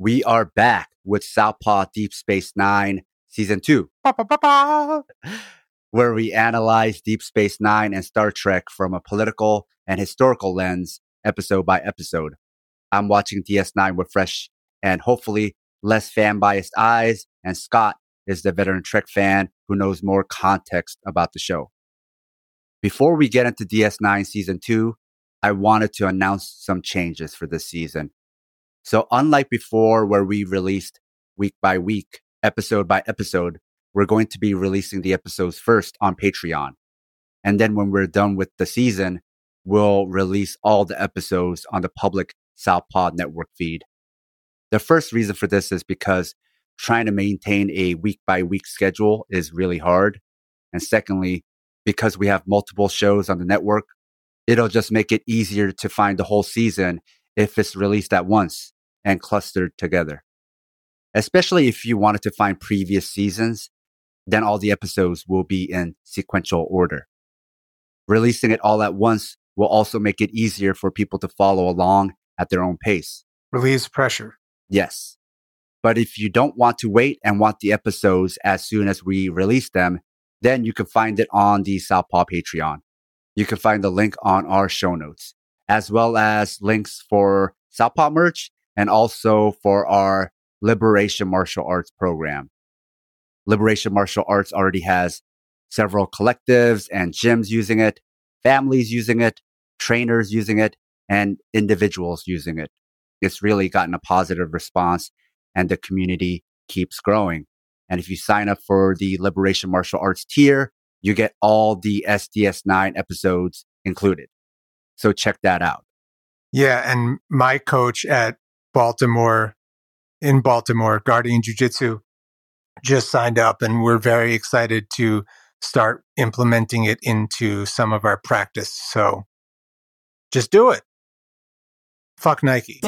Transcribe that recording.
we are back with Southpaw Deep Space Nine Season 2, where we analyze Deep Space Nine and Star Trek from a political and historical lens, episode by episode. I'm watching DS9 with fresh and hopefully less fan biased eyes, and Scott is the veteran Trek fan who knows more context about the show. Before we get into DS9 Season 2, I wanted to announce some changes for this season. So, unlike before, where we released week by week, episode by episode, we're going to be releasing the episodes first on Patreon. And then when we're done with the season, we'll release all the episodes on the public Southpaw network feed. The first reason for this is because trying to maintain a week by week schedule is really hard. And secondly, because we have multiple shows on the network, it'll just make it easier to find the whole season if it's released at once and clustered together especially if you wanted to find previous seasons, then all the episodes will be in sequential order. Releasing it all at once will also make it easier for people to follow along at their own pace. Relieves pressure. Yes. But if you don't want to wait and want the episodes as soon as we release them, then you can find it on the Southpaw Patreon. You can find the link on our show notes, as well as links for Southpaw merch and also for our Liberation Martial Arts program. Liberation Martial Arts already has several collectives and gyms using it, families using it, trainers using it, and individuals using it. It's really gotten a positive response and the community keeps growing. And if you sign up for the Liberation Martial Arts tier, you get all the SDS9 episodes included. So check that out. Yeah. And my coach at Baltimore in Baltimore, Guardian Jiu Jitsu, just signed up and we're very excited to start implementing it into some of our practice. So just do it. Fuck Nike.